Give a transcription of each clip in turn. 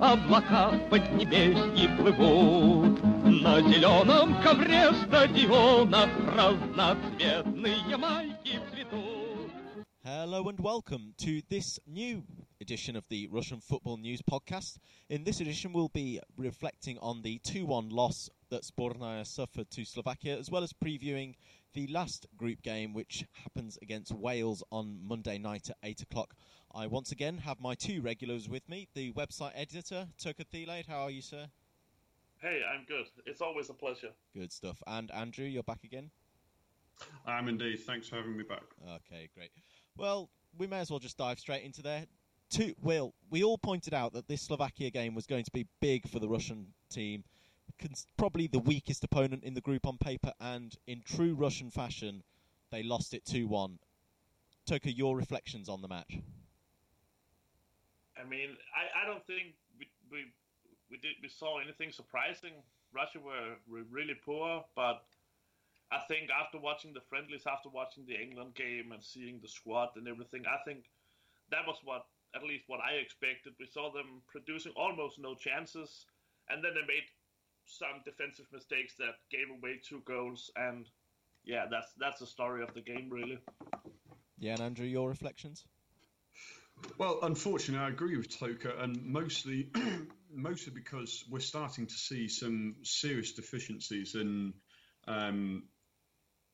облака плывут. На зеленом ковре стадиона разноцветные майки цветут. Hello and welcome to this new edition of the Russian Football News podcast. In this edition, we'll be reflecting on the 2 1 loss that Sbornaya suffered to Slovakia, as well as previewing the last group game, which happens against Wales on Monday night at 8 o'clock I once again have my two regulars with me the website editor, Toke Theilade. How are you, sir? Hey, I'm good. It's always a pleasure. Good stuff. And Andrew, you're back again? I am indeed. Thanks for having me back. Okay, great. Well, we may as well just dive straight into there. Two, Will, we all pointed out that this Slovakia game was going to be big for the Russian team. Cons- probably the weakest opponent in the group on paper, and in true Russian fashion, they lost it 2 1. Toke, your reflections on the match? I mean, I, I don't think we, we we did we saw anything surprising. Russia were, really poor, but I think after watching the friendlies, after watching the England game and seeing the squad and everything, I think that was what at least what I expected. We saw them producing almost no chances, and then they made some defensive mistakes that gave away two goals. And yeah, that's that's the story of the game, really. Yeah, and Andrew, your reflections? Well, unfortunately, I agree with Toke, and mostly, mostly because we're starting to see some serious deficiencies in um,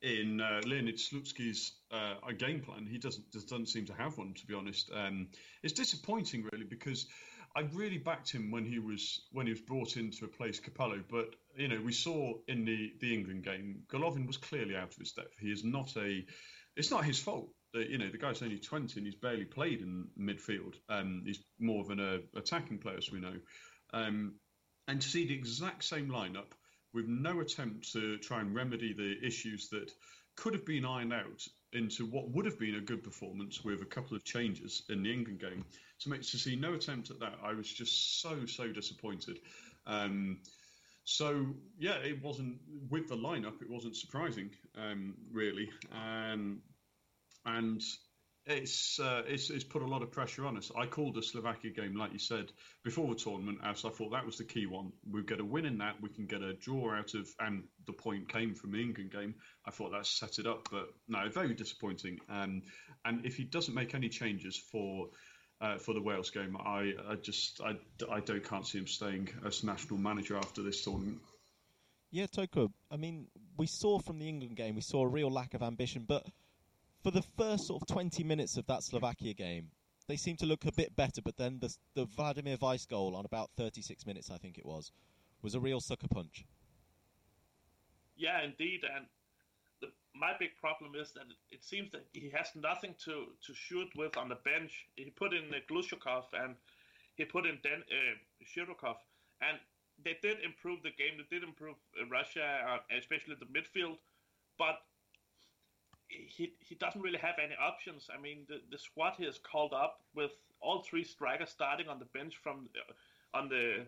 in uh, Leonid Slutsky's uh, game plan. He doesn't doesn't seem to have one, to be honest. Um, it's disappointing, really, because I really backed him when he was when he was brought in to replace Capello. But you know, we saw in the the England game, Golovin was clearly out of his depth. He is not a. It's not his fault. That, you know, the guy's only 20 and he's barely played in midfield. Um, he's more of an uh, attacking player, as we know. Um, and to see the exact same lineup with no attempt to try and remedy the issues that could have been ironed out into what would have been a good performance with a couple of changes in the England game. To make to see no attempt at that, I was just so so disappointed. Um, so yeah, it wasn't with the lineup. It wasn't surprising, um, really, um, and it's, uh, it's it's put a lot of pressure on us. I called the Slovakia game, like you said, before the tournament, as I thought that was the key one. We get a win in that, we can get a draw out of, and the point came from the England game. I thought that set it up, but no, very disappointing. Um, and if he doesn't make any changes for uh, for the Wales game, I, I just I, I don't can't see him staying as national manager after this tournament. Yeah, Toke. I mean, we saw from the England game, we saw a real lack of ambition, but for the first sort of 20 minutes of that Slovakia game, they seemed to look a bit better. But then the, the Vladimir Weiss goal on about 36 minutes, I think it was, was a real sucker punch. Yeah, indeed. And the, my big problem is that it seems that he has nothing to, to shoot with on the bench. He put in uh, Glushakov and he put in Den, uh, Shirokov, and they did improve the game. They did improve uh, Russia, uh, especially the midfield. But he he doesn't really have any options. I mean, the, the squad he has called up with all three strikers starting on the bench from uh, on the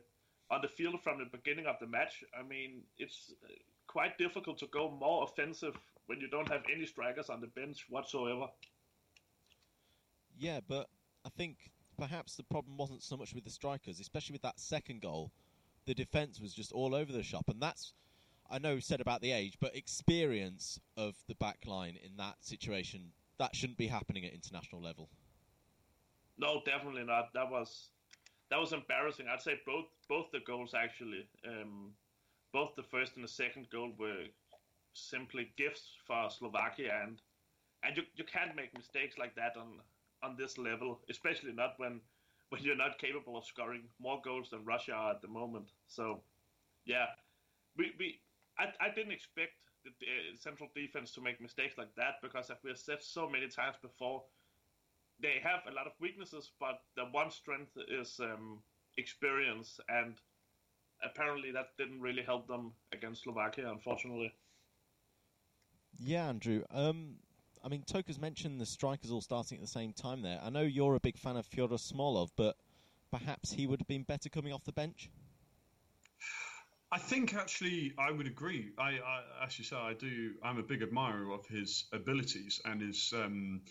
on the field from the beginning of the match. I mean, it's quite difficult to go more offensive when you don't have any strikers on the bench whatsoever. Yeah, but I think perhaps the problem wasn't so much with the strikers, especially with that second goal. The defence was just all over the shop, and that's I know said about the age, but experience of the back line in that situation that shouldn't be happening at international level. No, definitely not. That was that was embarrassing. I'd say both both the goals actually, um, both the first and the second goal were simply gifts for Slovakia, and and you you can't make mistakes like that on on this level, especially not when when you're not capable of scoring more goals than Russia are at the moment. So, yeah, we we I, I didn't expect the uh, central defense to make mistakes like that because, as we have said so many times before, they have a lot of weaknesses, but the one strength is um, experience, and apparently that didn't really help them against Slovakia, unfortunately. Yeah, Andrew. Um, I mean, Toke's mentioned the strikers all starting at the same time there. I know you're a big fan of Fyodor Smolov, but perhaps he would have been better coming off the bench? I think actually I would agree. I, I as you say, I do. I'm a big admirer of his abilities and his um,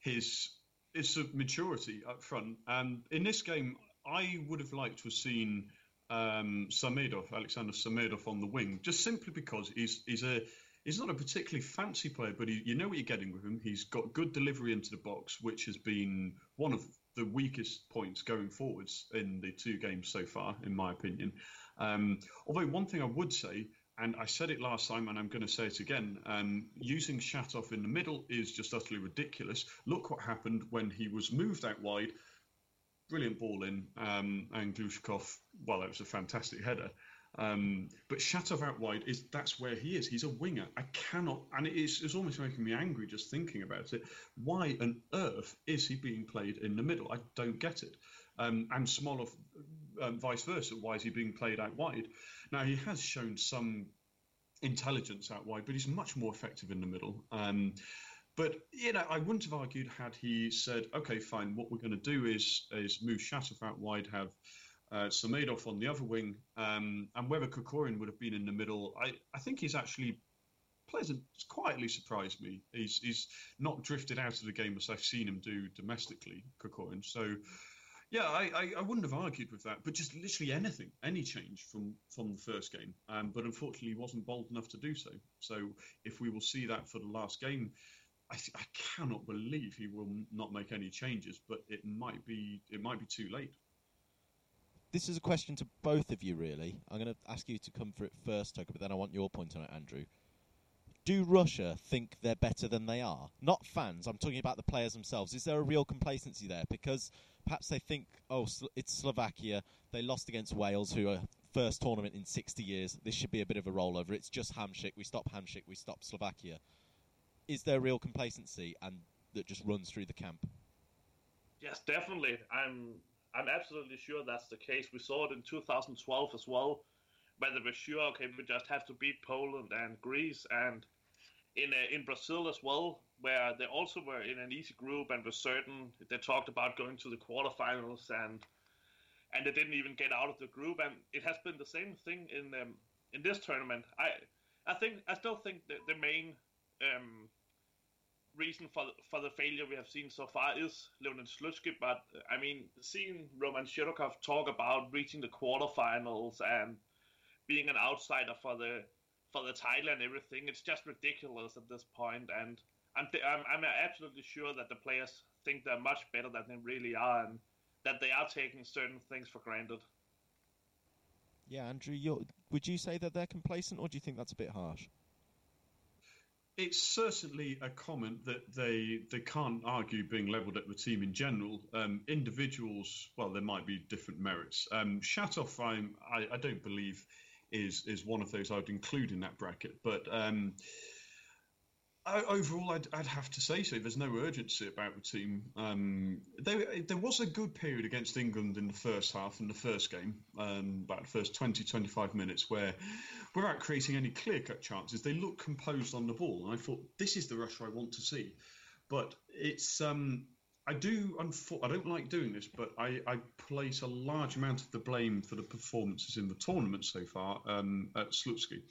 his a maturity up front. And in this game, I would have liked to have seen um, Samedov, Alexander Samedov, on the wing, just simply because he's he's a he's not a particularly fancy player, but he, you know what you're getting with him. He's got good delivery into the box, which has been one of the weakest points going forwards in the two games so far, in my opinion. Um, although one thing I would say, and I said it last time, and I'm going to say it again, um, using Shatov in the middle is just utterly ridiculous. Look what happened when he was moved out wide. Brilliant ball in, um, and Glushkov, well, that was a fantastic header. Um, but Shatov out wide is that's where he is. He's a winger. I cannot, and it is it's almost making me angry just thinking about it. Why on earth is he being played in the middle? I don't get it. Um, and Smolov, um, vice versa. Why is he being played out wide? Now he has shown some intelligence out wide, but he's much more effective in the middle. Um, but you know, I wouldn't have argued had he said, "Okay, fine. What we're going to do is is move Shatov out wide, have." uh, Samedov on the other wing, um, and whether Kokorin would have been in the middle, I, I think he's actually pleasant, quietly surprised me. He's he's not drifted out of the game as I've seen him do domestically, Kokorin. So, yeah, I, I, I, wouldn't have argued with that, but just literally anything, any change from from the first game. Um, but unfortunately, he wasn't bold enough to do so. So, if we will see that for the last game. I, th- I cannot believe he will not make any changes, but it might be it might be too late this is a question to both of you, really. I'm going to ask you to come for it first, Toke, but then I want your point on it, Andrew. Do Russia think they're better than they are? Not fans. I'm talking about the players themselves. Is there a real complacency there? Because perhaps they think, oh, it's Slovakia. They lost against Wales, who are first tournament in 60 years. This should be a bit of a rollover. It's just Hamsik. We stop Hamsik. We stop Slovakia. Is there real complacency and that just runs through the camp? Yes, definitely. I'm I'm absolutely sure that's the case. We saw it in 2012 as well, where we're sure, okay, we just have to beat Poland and Greece, and in uh, in Brazil as well, where they also were in an easy group and were certain. They talked about going to the quarterfinals, and and they didn't even get out of the group. And it has been the same thing in um, in this tournament. I I think I still think that the main um, reason for for the failure we have seen so far is Leonid Slutsky, but I mean, seeing Roman Shirokov talk about reaching the quarterfinals and being an outsider for the for the title and everything, it's just ridiculous at this point. And I'm I'm, I'm absolutely sure that the players think they're much better than they really are, and that they are taking certain things for granted. Yeah, Andrew, would you say that they're complacent, or do you think that's a bit harsh? it's certainly a comment that they they can't argue being levelled at the team in general. Um, individuals, well, there might be different merits. Um, Shatov, I'm, I, I don't believe is is one of those I would include in that bracket, but. Um, overall, I'd, I'd, have to say so. There's no urgency about the team. Um, there, there was a good period against England in the first half, in the first game, um, about the first 20, 25 minutes, where without creating any clear cut chances, they looked composed on the ball. And I thought, this is the Russia I want to see. But it's. Um, I do. I don't like doing this, but I, I, place a large amount of the blame for the performances in the tournament so far um, at Slutsky.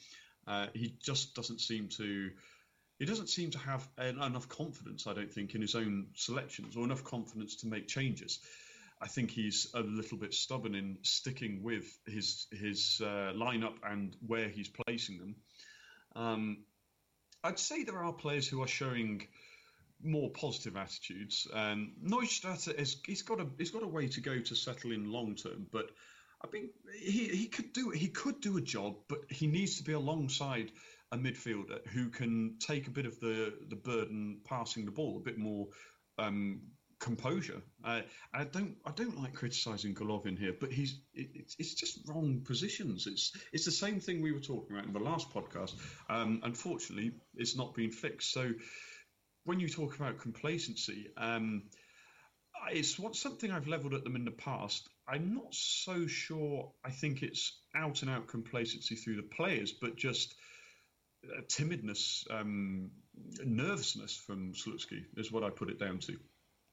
Uh, he just doesn't seem to he doesn't seem to have enough confidence, I don't think, in his own selections or enough confidence to make changes. I think he's a little bit stubborn in sticking with his his uh, lineup and where he's placing them. Um, I'd say there are players who are showing more positive attitudes. Um, Neustadter is he's got a he's got a way to go to settle in long term, but I think he, he could do he could do a job, but he needs to be alongside a midfielder who can take a bit of the the burden passing the ball, a bit more um, composure. Uh, I don't I don't like criticising Golovin here, but he's it, it's, it's just wrong positions. It's it's the same thing we were talking about in the last podcast. Um, unfortunately, it's not been fixed. So when you talk about complacency. Um, it's what something I've levelled at them in the past. I'm not so sure. I think it's out and out complacency through the players, but just uh, timidness, um, nervousness from Slutsky is what I put it down to.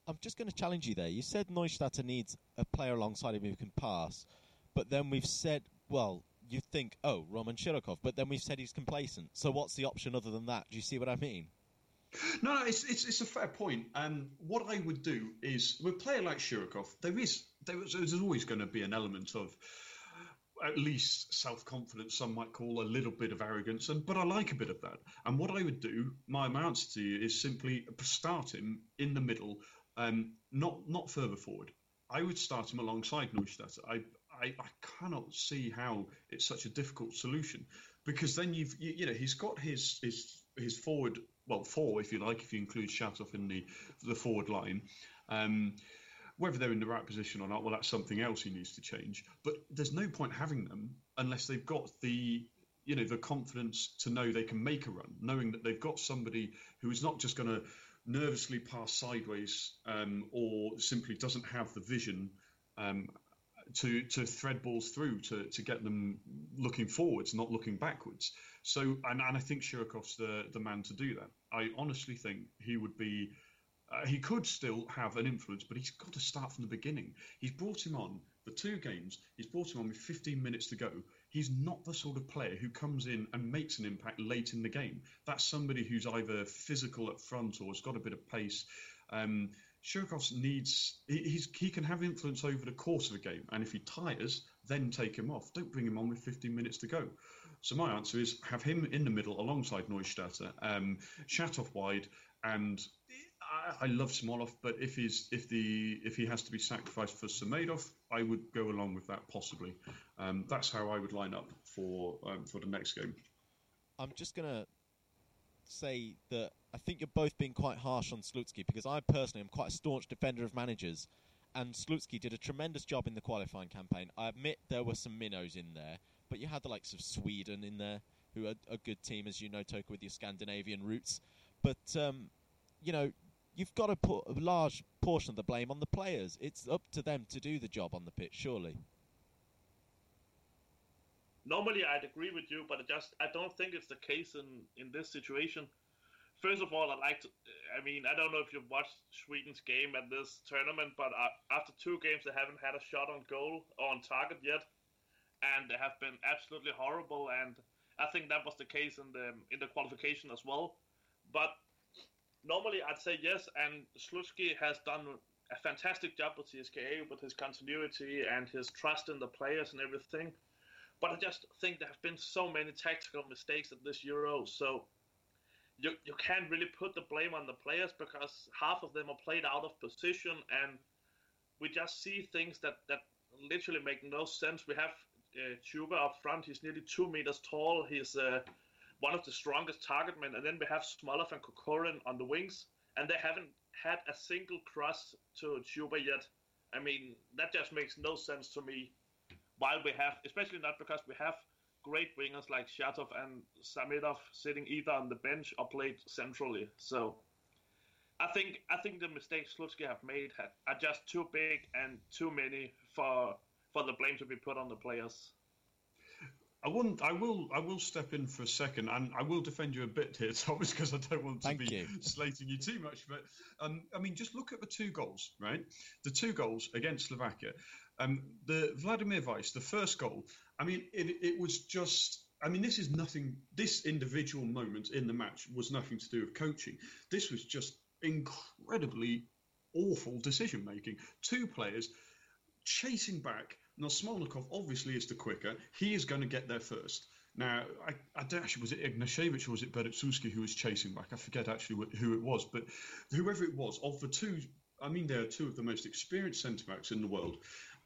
I'm just going to challenge you there. You said Neustadter needs a player alongside him who can pass, but then we've said, well, you think, oh, Roman Shirokov, but then we've said he's complacent. So what's the option other than that? Do you see what I mean? No, no, it's, it's, it's a fair point. And what I would do is, with a player like Shirokov, there is there is, there's always going to be an element of at least self confidence. Some might call a little bit of arrogance, and but I like a bit of that. And what I would do, my, my answer to you is simply start him in the middle, um, not not further forward. I would start him alongside Neustadt. I, I, I cannot see how it's such a difficult solution because then you've you, you know he's got his his his forward well four if you like if you include Shatov in the the forward line. Um, whether they're in the right position or not, well, that's something else he needs to change. But there's no point having them unless they've got the you know the confidence to know they can make a run, knowing that they've got somebody who is not just going to nervously pass sideways um, or simply doesn't have the vision um, to to thread balls through to, to get them looking forwards, not looking backwards. So, and, and I think Shirokov's the the man to do that. I honestly think he would be uh, he could still have an influence, but he's got to start from the beginning. He's brought him on for two games. He's brought him on with 15 minutes to go. He's not the sort of player who comes in and makes an impact late in the game. That's somebody who's either physical up front or has got a bit of pace. Um, needs he, he can have influence over the course of a game, and if he tires, then take him off. Don't bring him on with 15 minutes to go. So my answer is have him in the middle alongside Neustadter, um, Shatov wide, and I, I love Smolov, but if he's if the if he has to be sacrificed for Samedov, I would go along with that possibly. Um, that's how I would line up for um, for the next game. I'm just gonna say that I think you're both being quite harsh on Slutsky because I personally am quite a staunch defender of managers, and Slutsky did a tremendous job in the qualifying campaign. I admit there were some minnows in there, but you had the likes of Sweden in there, who are a good team, as you know, Toke, with your Scandinavian roots. But um, you know, you've got to put a large portion of the blame on the players. It's up to them to do the job on the pitch, surely. Normally, I'd agree with you, but I just I don't think it's the case in in this situation. First of all, I'd like to. I mean, I don't know if you've watched Sweden's game at this tournament, but after two games, they haven't had a shot on goal or on target yet, and they have been absolutely horrible. And I think that was the case in the in the qualification as well. But normally I'd say yes, and Slutsky has done a fantastic job with CSKA with his continuity and his trust in the players and everything. But I just think there have been so many tactical mistakes at this Euro, so you, you can't really put the blame on the players because half of them are played out of position, and we just see things that, that literally make no sense. We have uh, Dzyuba up front, he's nearly two meters tall, he's uh, one of the strongest target men. And then we have Smolov and Kokorin on the wings, and they haven't had a single cross to Dzyuba yet. I mean, that just makes no sense to me. While we have, especially not because we have great wingers like Shatov and Samedov sitting either on the bench or played centrally. So I think I think the mistakes Slutsky have made are just too big and too many for for the blame to be put on the players. I wouldn't. I will. I will step in for a second, and I will defend you a bit here, Thomas, because I don't want to Thank be you. slating you too much. But um, I mean, just look at the two goals, right? The two goals against Slovakia. Um, the Vladimir Weiss, the first goal. I mean, it, it was just. I mean, this is nothing. This individual moment in the match was nothing to do with coaching. This was just incredibly awful decision making. Two players chasing back now, Smolnikov obviously is the quicker. He is going to get there first. Now, I, I don't actually, was it Ignashevich or was it Berezovsky who was chasing back? I forget actually who it was, but whoever it was, of the two, I mean, they are two of the most experienced centre backs in the world.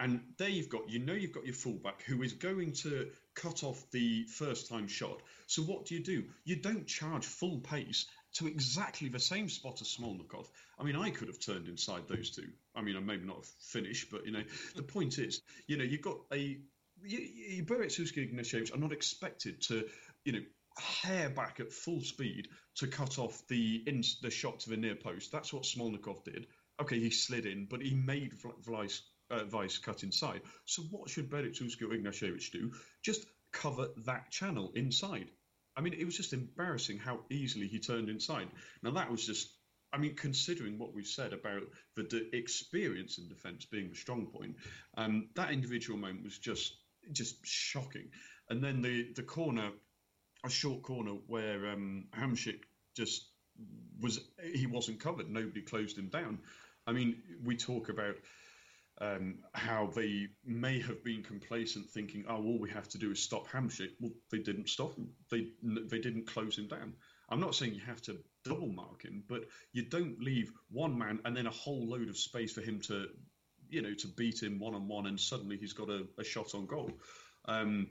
And there you've got, you know, you've got your fullback who is going to cut off the first time shot. So what do you do? You don't charge full pace to exactly the same spot as Smolnikov. I mean, I could have turned inside those two. I mean, I maybe not have finished, but you know, the point is, you know, you've got a you, Berezovsky Ignashevich are not expected to, you know, hare back at full speed to cut off the in, the shot to the near post. That's what Smolnikov did. Okay, he slid in, but he made Weiss, Weiss cut inside. So what should Berezovsky or Ignashevich do? Just cover that channel inside. I mean, it was just embarrassing how easily he turned inside. Now that was just, I mean, considering what we've said about the de- experience in defence being the strong point, um, that individual moment was just just shocking. And then the the corner, a short corner where um, Hamsik just was he wasn't covered. Nobody closed him down. I mean, we talk about um, how they may have been complacent, thinking, "Oh, all we have to do is stop Hamsik." Well, they didn't stop him. They they didn't close him down. I'm not saying you have to double mark him, but you don't leave one man and then a whole load of space for him to, you know, to beat him one on one, and suddenly he's got a, a shot on goal. Um,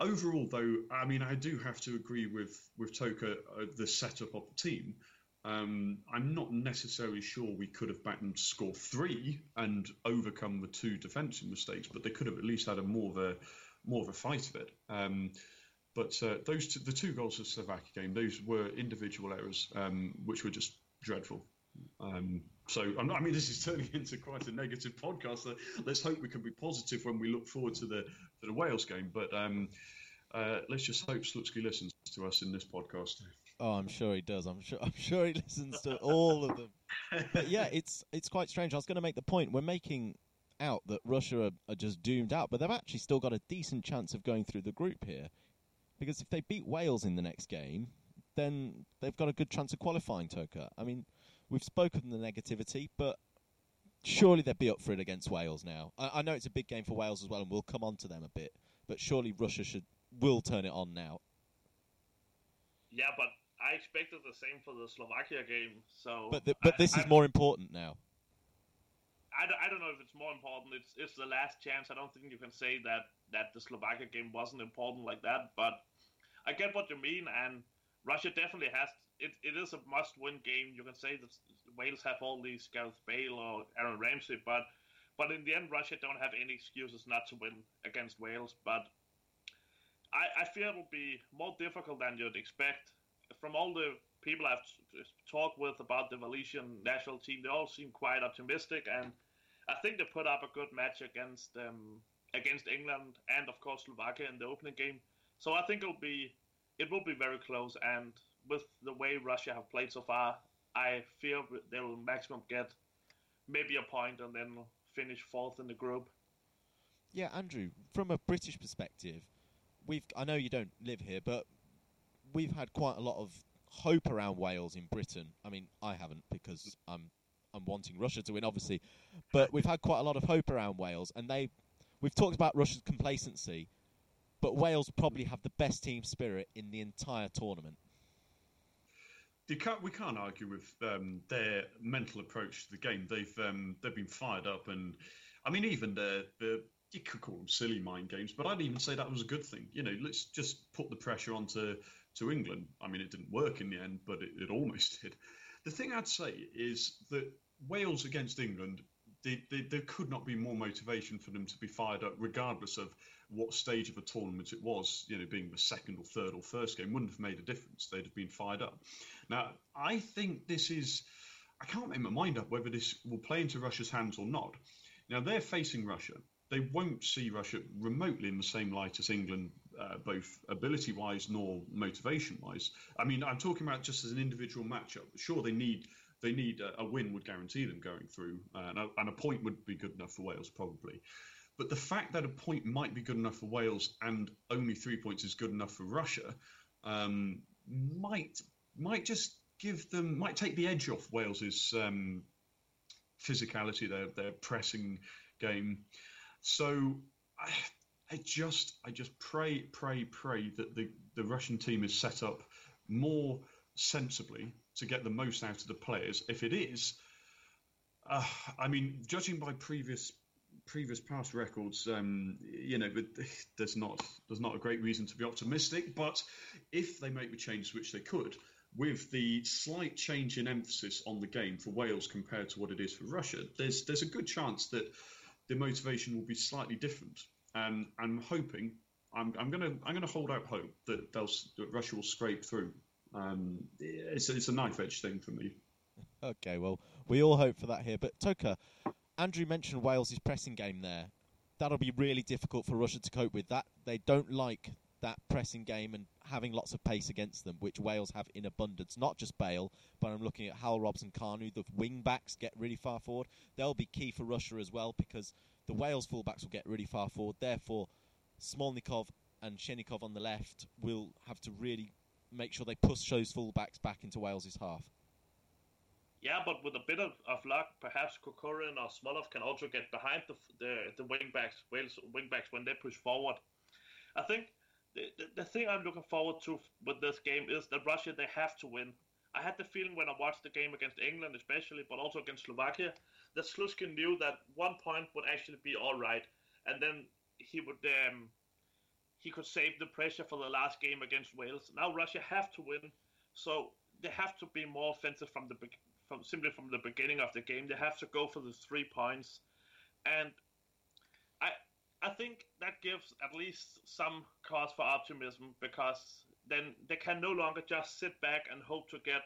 overall, though, I mean, I do have to agree with with Toke uh, the setup of the team. Um, I'm not necessarily sure we could have backed them to score three and overcome the two defensive mistakes, but they could have at least had a more of a more of a fight of it. Um, but uh, those two, the two goals of the Slovakia game, those were individual errors, um, which were just dreadful. Um, so I mean, this is turning into quite a negative podcast. let's hope we can be positive when we look forward to the to the Wales game. But um, uh, let's just hope Slutsky listens to us in this podcast. Oh, I'm sure he does. I'm sure. I'm sure he listens to all of them. But yeah, it's it's quite strange. I was going to make the point. We're making out that Russia are, are just doomed out, but they've actually still got a decent chance of going through the group here, because if they beat Wales in the next game, then they've got a good chance of qualifying. Toke. I mean, we've spoken the negativity, but surely they'd be up for it against Wales now. I, I know it's a big game for Wales as well, and we'll come on to them a bit. But surely Russia should will turn it on now. Yeah, but I expected the same for the Slovakia game. So, but the, but this I, is more important now. I don't, I don't know if it's more important. It's it's the last chance. I don't think you can say that that the Slovakia game wasn't important like that. But I get what you mean, and Russia definitely has. It, it is a must-win game. You can say that Wales have all these Gareth Bale or Aaron Ramsey, but but in the end, Russia don't have any excuses not to win against Wales. But I, I fear it will be more difficult than you'd expect from all the people I've talked with about the Walisian national team, they all seem quite optimistic, and I think they put up a good match against um, against England and of course Slovakia in the opening game. So I think it'll be it will be very close, and with the way Russia have played so far, I fear they will maximum get maybe a point and then finish fourth in the group. Yeah, Andrew, from a British perspective, we've I know you don't live here, but we've had quite a lot of hope around Wales in Britain. I mean, I haven't because I'm I'm wanting Russia to win, obviously, but we've had quite a lot of hope around Wales, and they we've talked about Russia's complacency, but Wales probably have the best team spirit in the entire tournament. Can't, we can't argue with um, their mental approach to the game. They've um, they've been fired up, and I mean, even the the you could call them silly mind games, but I'd even say that was a good thing. You know, let's just put the pressure onto to England. I mean, it didn't work in the end, but it, it almost did. The thing I'd say is that Wales against England, they, they, there could not be more motivation for them to be fired up, regardless of what stage of a tournament it was. You know, being the second or third or first game wouldn't have made a difference. They'd have been fired up. Now, I think this is. I can't make my mind up whether this will play into Russia's hands or not. Now, they're facing Russia. They won't see Russia remotely in the same light as England uh, both ability wise nor motivation wise. I mean, I'm talking about just as an individual matchup. Sure, they need they need a, a win would guarantee them going through, uh, and, a, and a point would be good enough for Wales probably. But the fact that a point might be good enough for Wales and only three points is good enough for Russia um, might might just give them might take the edge off Wales's um, physicality, their their pressing game. So I, I just I just pray pray pray that the the Russian team is set up more sensibly to get the most out of the players. If it is, uh, I mean, judging by previous previous past records, um, you know, there's not there's not a great reason to be optimistic. But if they make the changes, which they could, with the slight change in emphasis on the game for Wales compared to what it is for Russia, there's there's a good chance that the motivation will be slightly different. Um, I'm hoping. I'm, I'm gonna I'm gonna hold out hope that they'll that Russia will scrape through. Um, it's it's a knife edge thing for me. Okay, well we all hope for that here. But Toke, Andrew mentioned Wales' pressing game there. That'll be really difficult for Russia to cope with. That they don't like that pressing game and having lots of pace against them, which Wales have in abundance. Not just Bale, but I'm looking at Hal Robson Kanu. The wing backs get really far forward. They'll be key for Russia as well because the Wales fullbacks will get really far forward. Therefore, Smolnikov and Shchennikov on the left will have to really make sure they push those fullbacks back into Wales's half. Yeah, but with a bit of, of luck, perhaps Kokorin or Smolov can also get behind the the, the Wales wingbacks when they push forward. I think the, the, the thing I'm looking forward to with this game is that Russia they have to win. I had the feeling when I watched the game against England, especially, but also against Slovakia, that Slutsky knew that one point would actually be all right, and then he would um, he could save the pressure for the last game against Wales. Now Russia have to win, so they have to be more offensive from the from simply from the beginning of the game. They have to go for the three points, and I I think that gives at least some cause for optimism because then they can no longer just sit back and hope to get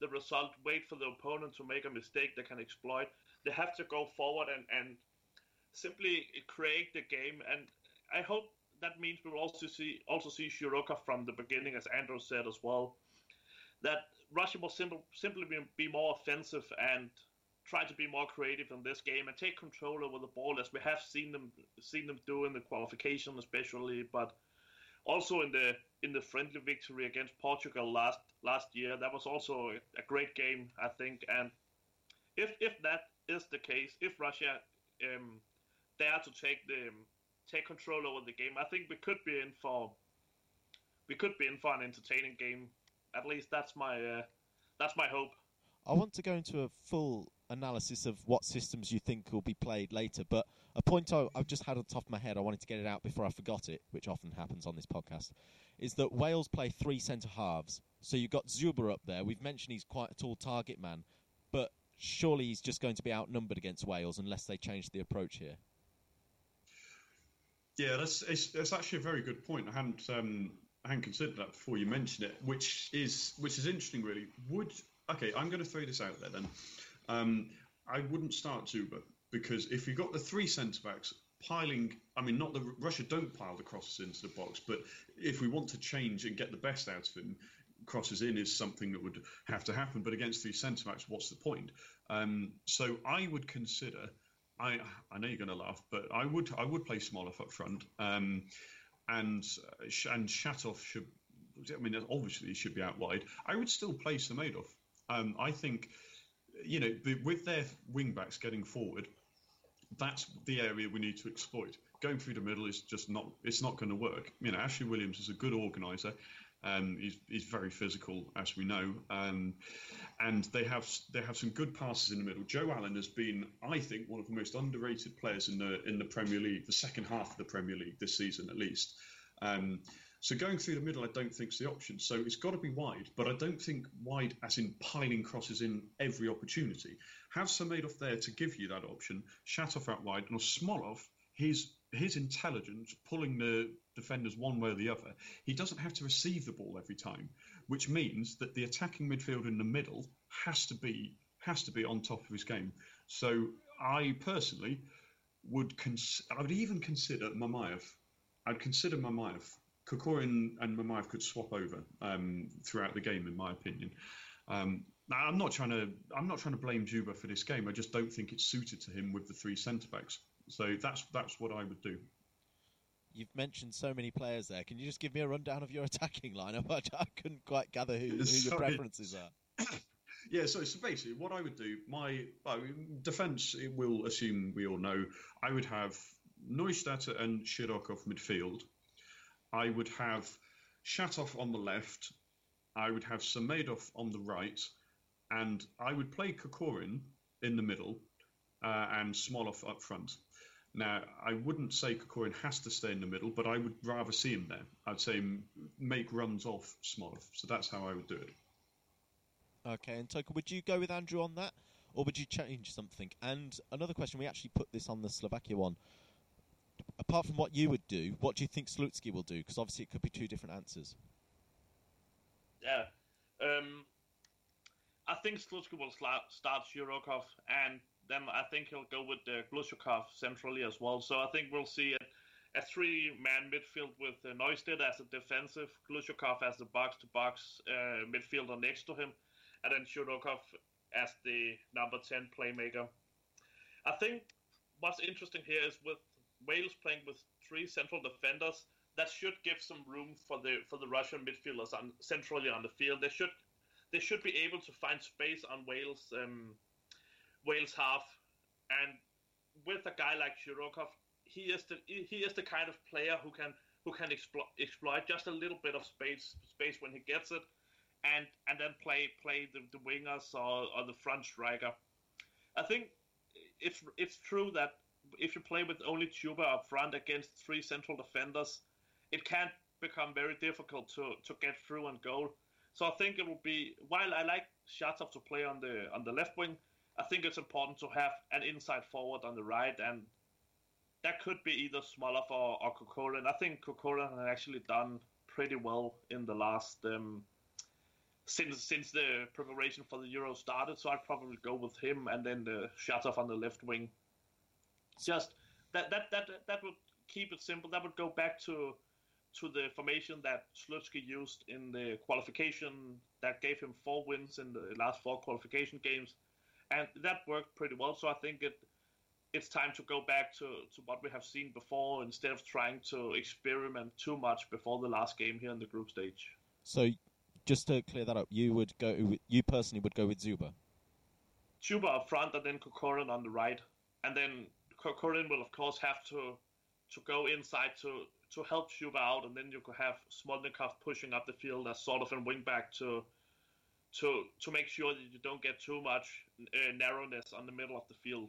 the result, wait for the opponent to make a mistake they can exploit. They have to go forward and, and simply create the game. And I hope that means we'll also see also see Shirokov from the beginning, as Andrew said as well. That Russia will simple, simply be, be more offensive and try to be more creative in this game and take control over the ball as we have seen them seen them do in the qualification especially, but also in the in the friendly victory against Portugal last last year. That was also a great game, I think. And if if that is the case, if Russia um, dare to take the take control over the game, I think we could be in for we could be in for an entertaining game. At least that's my uh, that's my hope. I want to go into a full analysis of what systems you think will be played later, but a point I, have just had on top of my head, I wanted to get it out before I forgot it, which often happens on this podcast, is that Wales play three centre halves. So you've got Dzyuba up there. We've mentioned he's quite a tall target man, but surely he's just going to be outnumbered against Wales unless they change the approach here. Yeah, that's it's, that's actually a very good point. I hadn't um, I hadn't considered that before you mentioned it, which is which is interesting. Really, would okay? I'm going to throw this out there then. Um, I wouldn't start Dzyuba because if you've got the three centre backs piling, I mean, not the Russia don't pile the crosses into the box, but if we want to change and get the best out of him, crosses in is something that would have to happen. But against these centre backs, what's the point? Um, so I would consider. I I know you're going to laugh, but I would I would play Smolov up front, um, and uh, and Shatov should. I mean, obviously he should be out wide. I would still play Samedov. Um, I think you know, with their wing backs getting forward, that's the area we need to exploit. Going through the middle is just not it's not going to work. You know, Ashley Williams is a good organizer. Um, he's, he's very physical, as we know, um, and they have they have some good passes in the middle. Joe Allen has been, I think, one of the most underrated players in the in the Premier League, the second half of the Premier League this season, at least. Um, so going through the middle, I don't think is the option. So it's got to be wide, but I don't think wide as in piling crosses in every opportunity. Have Samedov there to give you that option. Shatov out wide, and Smolov, his his intelligence pulling the defenders one way or the other. He doesn't have to receive the ball every time, which means that the attacking midfielder in the middle has to be has to be on top of his game. So I personally would cons- I would even consider Mamayev. I'd consider Mamayev Kokorin and Mamayev could swap over um, throughout the game, in my opinion. Um, I'm not trying to I'm not trying to blame Dzyuba for this game. I just don't think it's suited to him with the three centre backs. So that's that's what I would do. You've mentioned so many players there. Can you just give me a rundown of your attacking lineup? I, I couldn't quite gather who, who your preferences are. yeah, so, so basically, what I would do, my well, defence will assume we all know. I would have Neustadt and Shirok Shirokov midfield. I would have Shatov on the left, I would have Samedov on the right, and I would play Kokorin in the middle uh, and Smolov up front. Now, I wouldn't say Kokorin has to stay in the middle, but I would rather see him there. I'd say make runs off Smolov. So that's how I would do it. Okay, and Toke, would you go with Andrew on that, or would you change something? And another question, we actually put this on the Slovakia one apart from what you would do, what do you think Slutsky will do? Because obviously it could be two different answers. Yeah. Um, I think Slutsky will start Shirokov, and then I think he'll go with uh, Glushakov centrally as well. So I think we'll see a, a three-man midfield with uh, as a defensive, Glushakov as the box-to-box uh, midfielder next to him, and then Shirokov as the number 10 playmaker. I think what's interesting here is with Wales playing with three central defenders, that should give some room for the for the Russian midfielders on centrally on the field. They should they should be able to find space on Wales um, Wales half, and with a guy like Shirokov, he is the he is the kind of player who can who can exploit exploit just a little bit of space space when he gets it, and and then play play the, the wingers or, or the front striker. I think it's it's true that if you play with only Dzyuba up front against three central defenders, it can become very difficult to, to get through and goal. So I think it will be while I like Shatov to play on the on the left wing, I think it's important to have an inside forward on the right, and that could be either Smolov or, or. I think Kokorin has actually done pretty well in the last um, since since the preparation for the Euro started. So I'd probably go with him and then the Shatov on the left wing. Just that that that that would keep it simple. That would go back to to the formation that Slutsky used in the qualification that gave him four wins in the last four qualification games, and that worked pretty well. So I think it it's time to go back to, to what we have seen before instead of trying to experiment too much before the last game here in the group stage. So, just to clear that up, you would go, you personally would go with Dzyuba. Dzyuba up front, and then Kokorin on the right, and then Kokorin will of course have to to go inside to to help Dzyuba out, and then you could have Smolnikov pushing up the field as sort of a wingback to to to make sure that you don't get too much uh, narrowness on the middle of the field.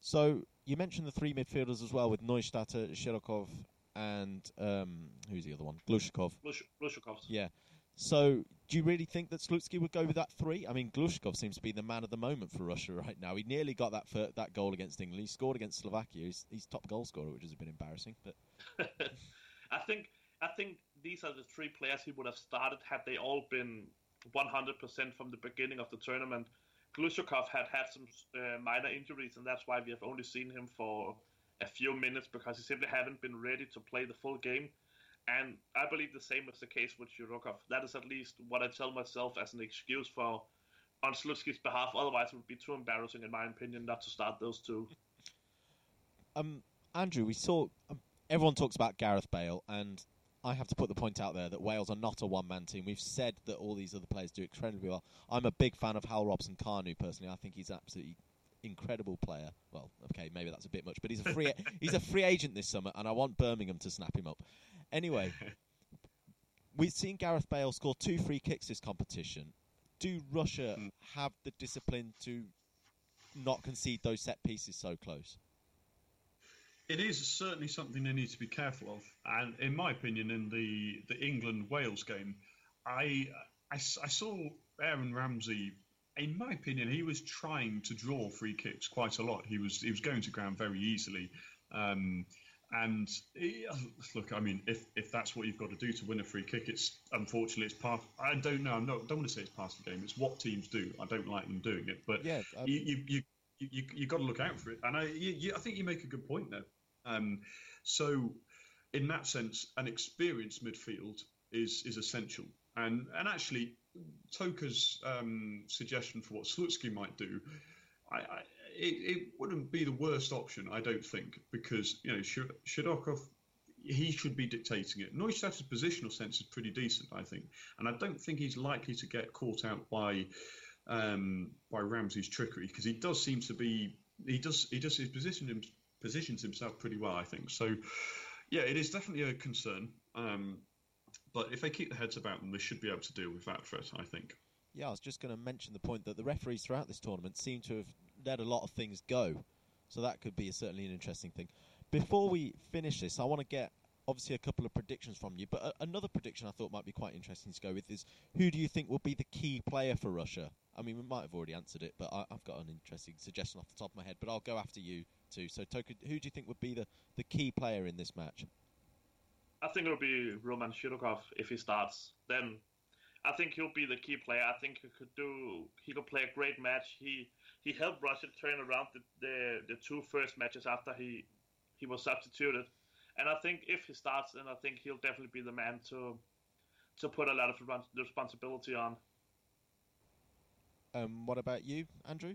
So you mentioned the three midfielders as well with Neustadter, Shirokov, and um, who's the other one? Glushkov. Glushkov. Yeah. So, do you really think that Slutsky would go with that three? I mean, Glushkov seems to be the man of the moment for Russia right now. He nearly got that for, that goal against England. He scored against Slovakia. He's, he's top goal scorer, which has been embarrassing. But I think I think these are the three players he would have started had they all been 100% from the beginning of the tournament. Glushkov had had some uh, minor injuries, and that's why we have only seen him for a few minutes because he simply haven't been ready to play the full game. And I believe the same is the case with Shirokov. That is at least what I tell myself as an excuse for on Slutsky's behalf. Otherwise, it would be too embarrassing, in my opinion, not to start those two. Um, Andrew, we saw um, everyone talks about Gareth Bale, and I have to put the point out there that Wales are not a one-man team. We've said that all these other players do incredibly well. I'm a big fan of Hal Robson Kanu personally. I think he's absolutely incredible player. Well, okay, maybe that's a bit much, but he's a free he's a free agent this summer, and I want Birmingham to snap him up. Anyway, we've seen Gareth Bale score two free kicks this competition. Do Russia mm. have the discipline to not concede those set pieces so close? It is certainly something they need to be careful of, and in my opinion, in the the England Wales game, I, I, I saw Aaron Ramsey in my opinion, he was trying to draw free kicks quite a lot. He was he was going to ground very easily, um, and he, look, I mean, if if that's what you've got to do to win a free kick, it's unfortunately it's part. I don't know. I'm not. don't want to say it's part of the game. It's what teams do. I don't like them doing it, but yeah, um, you, you, you you you got to look out for it. And I you, I think you make a good point there. Um, so in that sense, an experienced midfield is is essential. And and actually, Toke's um, suggestion for what Slutsky might do, I, I, it, it, wouldn't be the worst option, I don't think, because you know Shirokov, he should be dictating it. Neustadter's positional sense is pretty decent, I think, and I don't think he's likely to get caught out by um, by Ramsey's trickery because he does seem to be he does he does his position him, positions himself pretty well, I think. So yeah, it is definitely a concern. Um, but if they keep their heads about them, they should be able to deal with that threat, I think. Yeah, I was just going to mention the point that the referees throughout this tournament seem to have let a lot of things go. So that could be a, certainly an interesting thing. Before we finish this, I want to get obviously a couple of predictions from you. But a- another prediction I thought might be quite interesting to go with is who do you think will be the key player for Russia? I mean, we might have already answered it, but I, have got an interesting suggestion off the top of my head. But I'll go after you too. So, Toke, who do you think would be the, the key player in this match? I think it'll be Roman Shirokov if he starts. Then I think he'll be the key player. I think he could do. He could play a great match. He he helped Russia turn around the, the, the two first matches after he he was substituted. And I think if he starts, then I think he'll definitely be the man to to put a lot of responsibility on. Um, what about you, Andrew?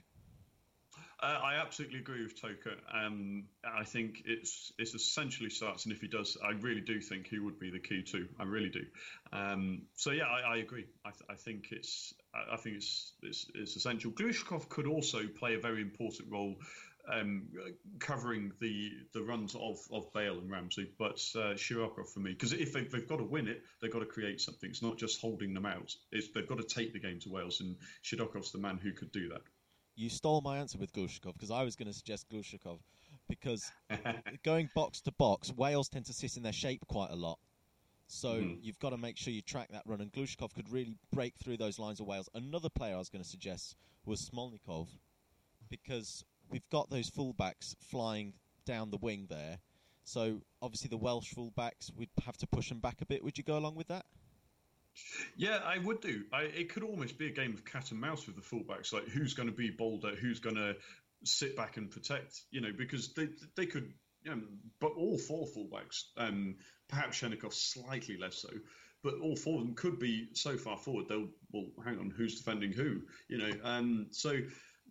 I absolutely agree with Toke. Um, I think it's it's essentially starts, and if he does, I really do think he would be the key too. I really do. Um, so yeah, I, I agree. I, th- I, think it's I, think it's, it's, it's essential. Glushkov could also play a very important role um, covering the the runs of, of Bale and Ramsey, but uh, Shirokov for me because if they, have got to win it, they've got to create something. It's not just holding them out. It's, they've got to take the game to Wales, and Shirokov's the man who could do that. You stole my answer with Glushkov because I was going to suggest Glushkov because going box to box, Wales tend to sit in their shape quite a lot. So mm. you've got to make sure you track that run, and Glushkov could really break through those lines of Wales. Another player I was going to suggest was Smolnikov because we've got those fullbacks flying down the wing there. So obviously the Welsh fullbacks, we'd have to push them back a bit. Would you go along with that? Yeah, I would do. I, it could almost be a game of cat and mouse with the fullbacks. Like who's going to be bolder, who's going to sit back and protect. You know, because they they could. You know, but all four fullbacks, um, perhaps Shchennikov slightly less so, but all four of them could be so far forward. They'll well, hang on, who's defending who? You know, um, so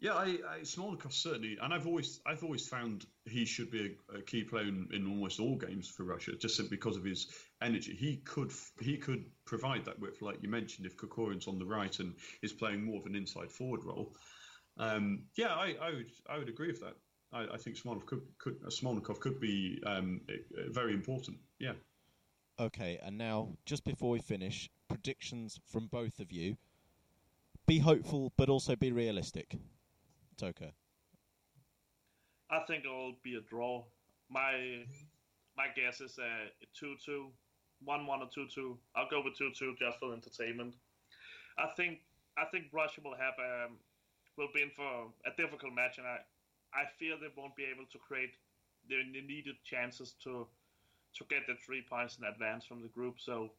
yeah, I, I Smolnikov certainly, and I've always I've always found he should be a, a key player in, in, almost all games for Russia, just because of his energy. He could he could provide that width, like you mentioned, if Kokorin's on the right and is playing more of an inside forward role. Um, yeah, I, I, would I would agree with that. I, I think Smolnikov could, could uh, Smolnikov could be um, very important. Yeah. Okay, and now just before we finish, predictions from both of you. Be hopeful, but also be realistic. Toke? I think it'll be a draw. My my guess is a 2-2, 1-1 or 2-2. I'll go with 2-2 just for entertainment. I think I think Russia will have um, will be in for a difficult match, and I I fear they won't be able to create the needed chances to to get the three points in advance from the group. So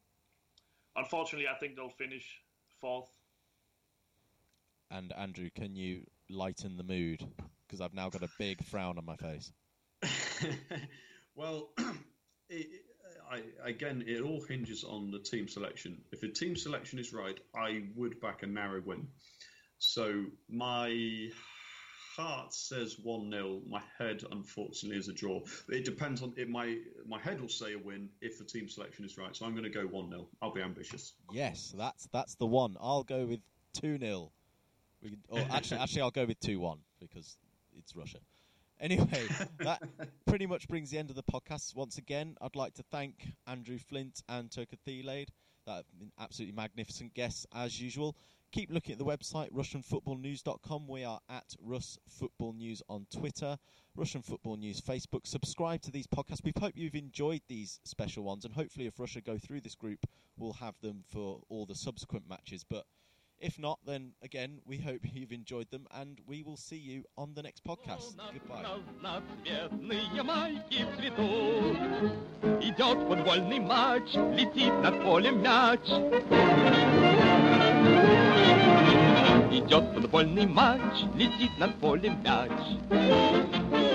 unfortunately, I think they'll finish fourth. And Andrew, can you lighten the mood because I've now got a big frown on my face. well, it, I, again, it all hinges on the team selection. If the team selection is right, I would back a narrow win. So my heart says one 0 My head, unfortunately, is a draw. It depends on it. My my head will say a win if the team selection is right. So I'm going to go one 0 I'll be ambitious. Yes, that's that's the one. I'll go with two 0 we can, oh, actually, actually, I'll go with two one because it's Russia. Anyway, that pretty much brings the end of the podcast. Once again, I'd like to thank Andrew Flint and Toke Theilade. That have been absolutely magnificent guests as usual. Keep looking at the website, RussianFootballNews.com. We are at Russ Football News on Twitter, Russian Football News Facebook. Subscribe to these podcasts. We hope you've enjoyed these special ones, and hopefully, if Russia go through this group, we'll have them for all the subsequent matches. But if not, then again, we hope you've enjoyed them and we will see you on the next podcast. Goodbye. Идет футбольный матч, летит над полем мяч. Идет футбольный матч, летит над полем мяч.